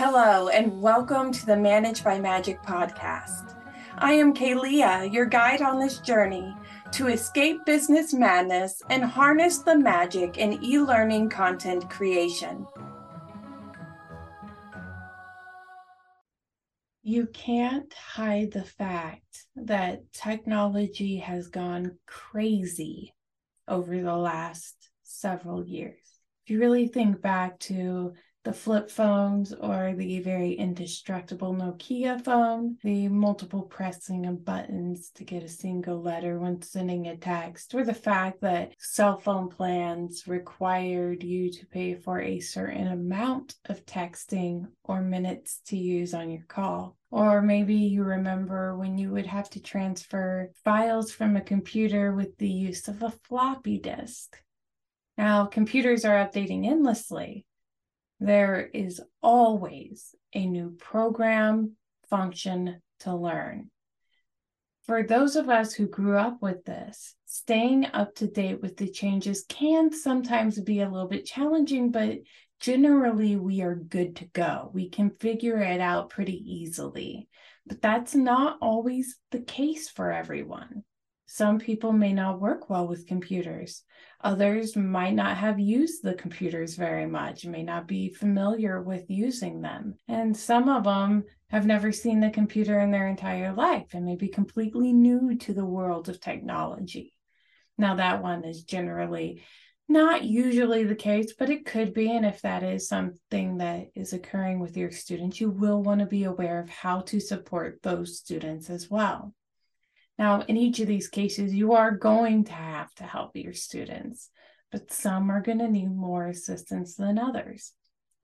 Hello, and welcome to the Manage by Magic podcast. I am Kaylia, your guide on this journey to escape business madness and harness the magic in e learning content creation. You can't hide the fact that technology has gone crazy over the last several years. If you really think back to the flip phones or the very indestructible Nokia phone, the multiple pressing of buttons to get a single letter when sending a text, or the fact that cell phone plans required you to pay for a certain amount of texting or minutes to use on your call. Or maybe you remember when you would have to transfer files from a computer with the use of a floppy disk. Now, computers are updating endlessly, there is always a new program function to learn. For those of us who grew up with this, staying up to date with the changes can sometimes be a little bit challenging, but generally we are good to go. We can figure it out pretty easily. But that's not always the case for everyone. Some people may not work well with computers. Others might not have used the computers very much, may not be familiar with using them. And some of them have never seen the computer in their entire life and may be completely new to the world of technology. Now, that one is generally not usually the case, but it could be. And if that is something that is occurring with your students, you will want to be aware of how to support those students as well. Now, in each of these cases, you are going to have to help your students, but some are going to need more assistance than others.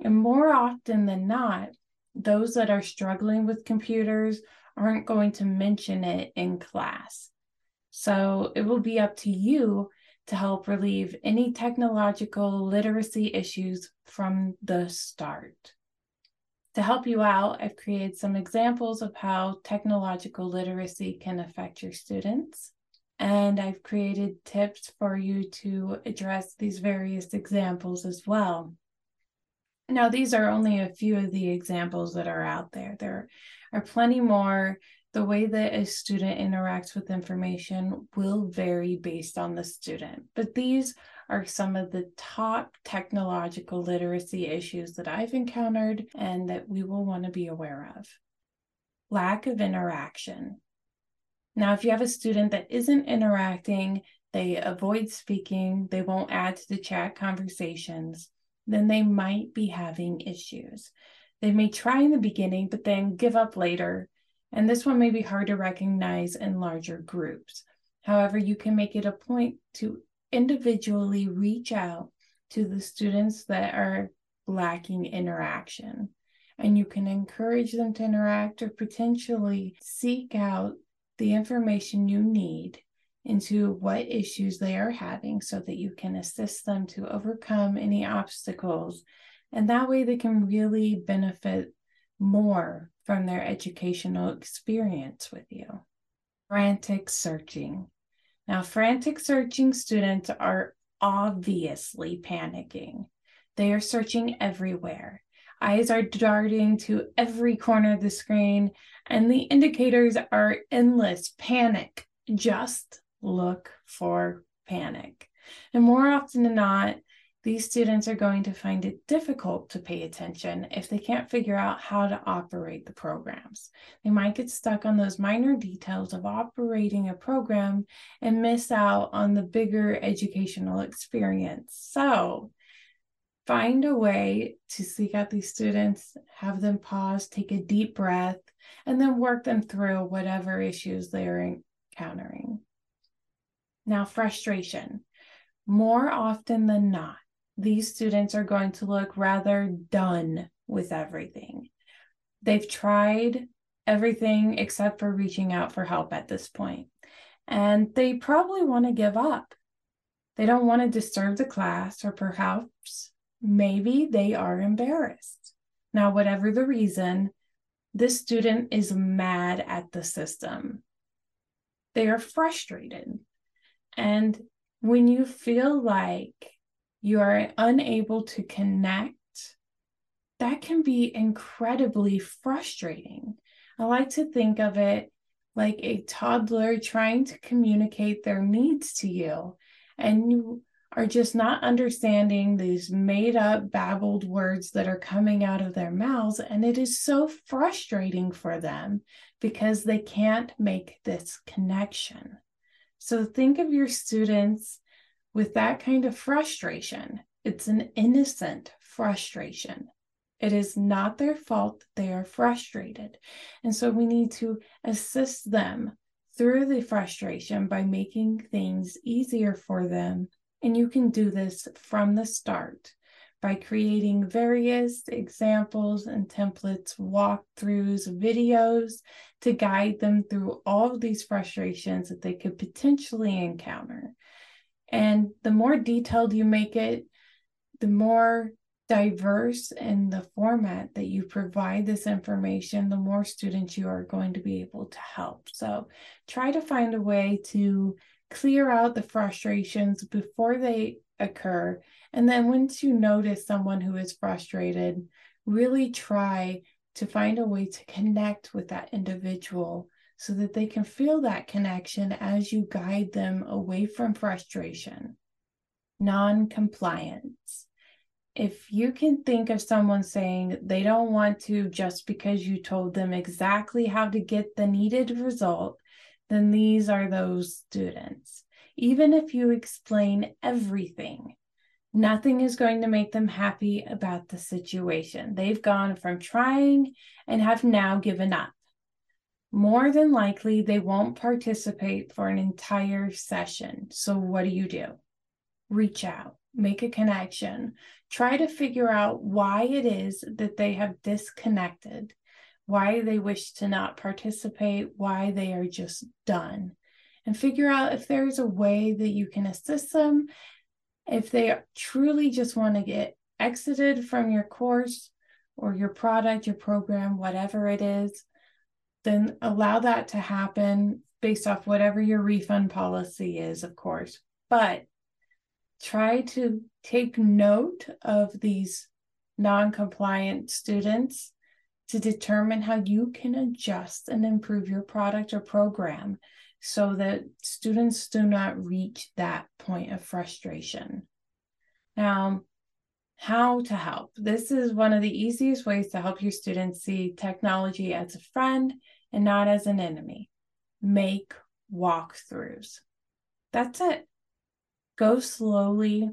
And more often than not, those that are struggling with computers aren't going to mention it in class. So it will be up to you to help relieve any technological literacy issues from the start. To help you out, I've created some examples of how technological literacy can affect your students. And I've created tips for you to address these various examples as well. Now, these are only a few of the examples that are out there. There are plenty more. The way that a student interacts with information will vary based on the student, but these are some of the top technological literacy issues that I've encountered and that we will want to be aware of. Lack of interaction. Now, if you have a student that isn't interacting, they avoid speaking, they won't add to the chat conversations, then they might be having issues. They may try in the beginning, but then give up later. And this one may be hard to recognize in larger groups. However, you can make it a point to individually reach out to the students that are lacking interaction. And you can encourage them to interact or potentially seek out the information you need into what issues they are having so that you can assist them to overcome any obstacles. And that way they can really benefit more from their educational experience with you. Frantic searching. Now, frantic searching students are obviously panicking. They are searching everywhere. Eyes are darting to every corner of the screen, and the indicators are endless panic. Just look for panic. And more often than not, these students are going to find it difficult to pay attention if they can't figure out how to operate the programs. They might get stuck on those minor details of operating a program and miss out on the bigger educational experience. So, find a way to seek out these students, have them pause, take a deep breath, and then work them through whatever issues they are encountering. Now, frustration. More often than not, these students are going to look rather done with everything. They've tried everything except for reaching out for help at this point, and they probably want to give up. They don't want to disturb the class, or perhaps maybe they are embarrassed. Now, whatever the reason, this student is mad at the system. They are frustrated. And when you feel like you are unable to connect that can be incredibly frustrating. I like to think of it like a toddler trying to communicate their needs to you, and you are just not understanding these made up, babbled words that are coming out of their mouths. And it is so frustrating for them because they can't make this connection. So think of your students with that kind of frustration. It's an innocent frustration. It is not their fault that they are frustrated. And so we need to assist them through the frustration by making things easier for them and you can do this from the start by creating various examples and templates, walkthroughs, videos to guide them through all of these frustrations that they could potentially encounter. And the more detailed you make it, the more diverse in the format that you provide this information, the more students you are going to be able to help. So try to find a way to clear out the frustrations before they occur. And then once you notice someone who is frustrated, really try to find a way to connect with that individual so that they can feel that connection as you guide them away from frustration. Non compliance. If you can think of someone saying they don't want to just because you told them exactly how to get the needed result, then these are those students. Even if you explain everything, nothing is going to make them happy about the situation. They've gone from trying and have now given up. More than likely, they won't participate for an entire session. So, what do you do? Reach out, make a connection, try to figure out why it is that they have disconnected why they wish to not participate, why they are just done, and figure out if there's a way that you can assist them. If they truly just want to get exited from your course or your product, your program, whatever it is, then allow that to happen based off whatever your refund policy is, of course. But try to take note of these non compliant students to determine how you can adjust and improve your product or program so that students do not reach that point of frustration. Now, how to help. This is one of the easiest ways to help your students see technology as a friend and not as an enemy. Make walkthroughs. That's it. Go slowly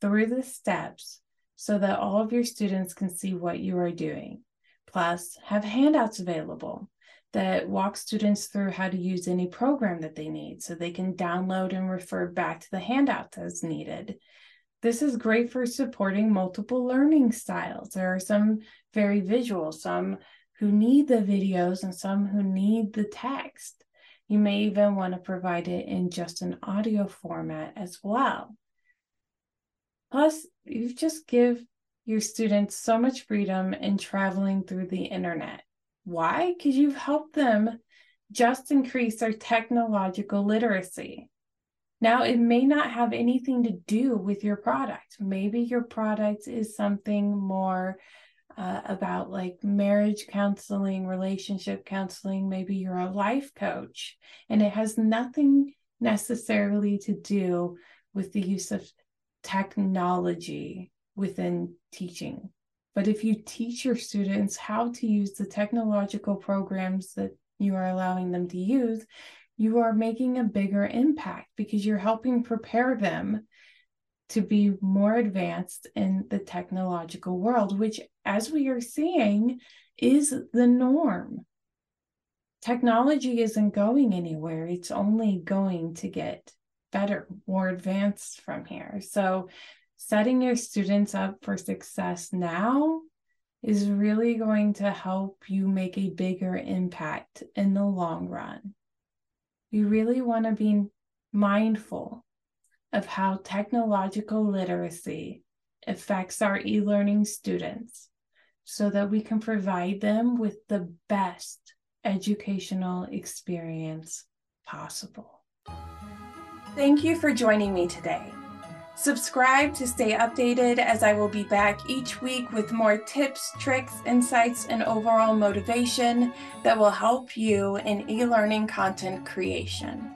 through the steps so that all of your students can see what you are doing. Plus, have handouts available that walk students through how to use any program that they need so they can download and refer back to the handouts as needed. This is great for supporting multiple learning styles. There are some very visual, some who need the videos, and some who need the text. You may even want to provide it in just an audio format as well. Plus, you just give your students so much freedom in traveling through the internet. Why? Because you've helped them just increase their technological literacy. Now, it may not have anything to do with your product. Maybe your product is something more uh, about like marriage counseling, relationship counseling. Maybe you're a life coach, and it has nothing necessarily to do with the use of technology within teaching. But if you teach your students how to use the technological programs that you are allowing them to use, you are making a bigger impact because you're helping prepare them to be more advanced in the technological world, which, as we are seeing, is the norm. Technology isn't going anywhere, it's only going to get better, more advanced from here. So, setting your students up for success now is really going to help you make a bigger impact in the long run. You really want to be mindful of how technological literacy affects our e learning students so that we can provide them with the best educational experience possible. Thank you for joining me today. Subscribe to stay updated as I will be back each week with more tips, tricks, insights, and overall motivation that will help you in e learning content creation.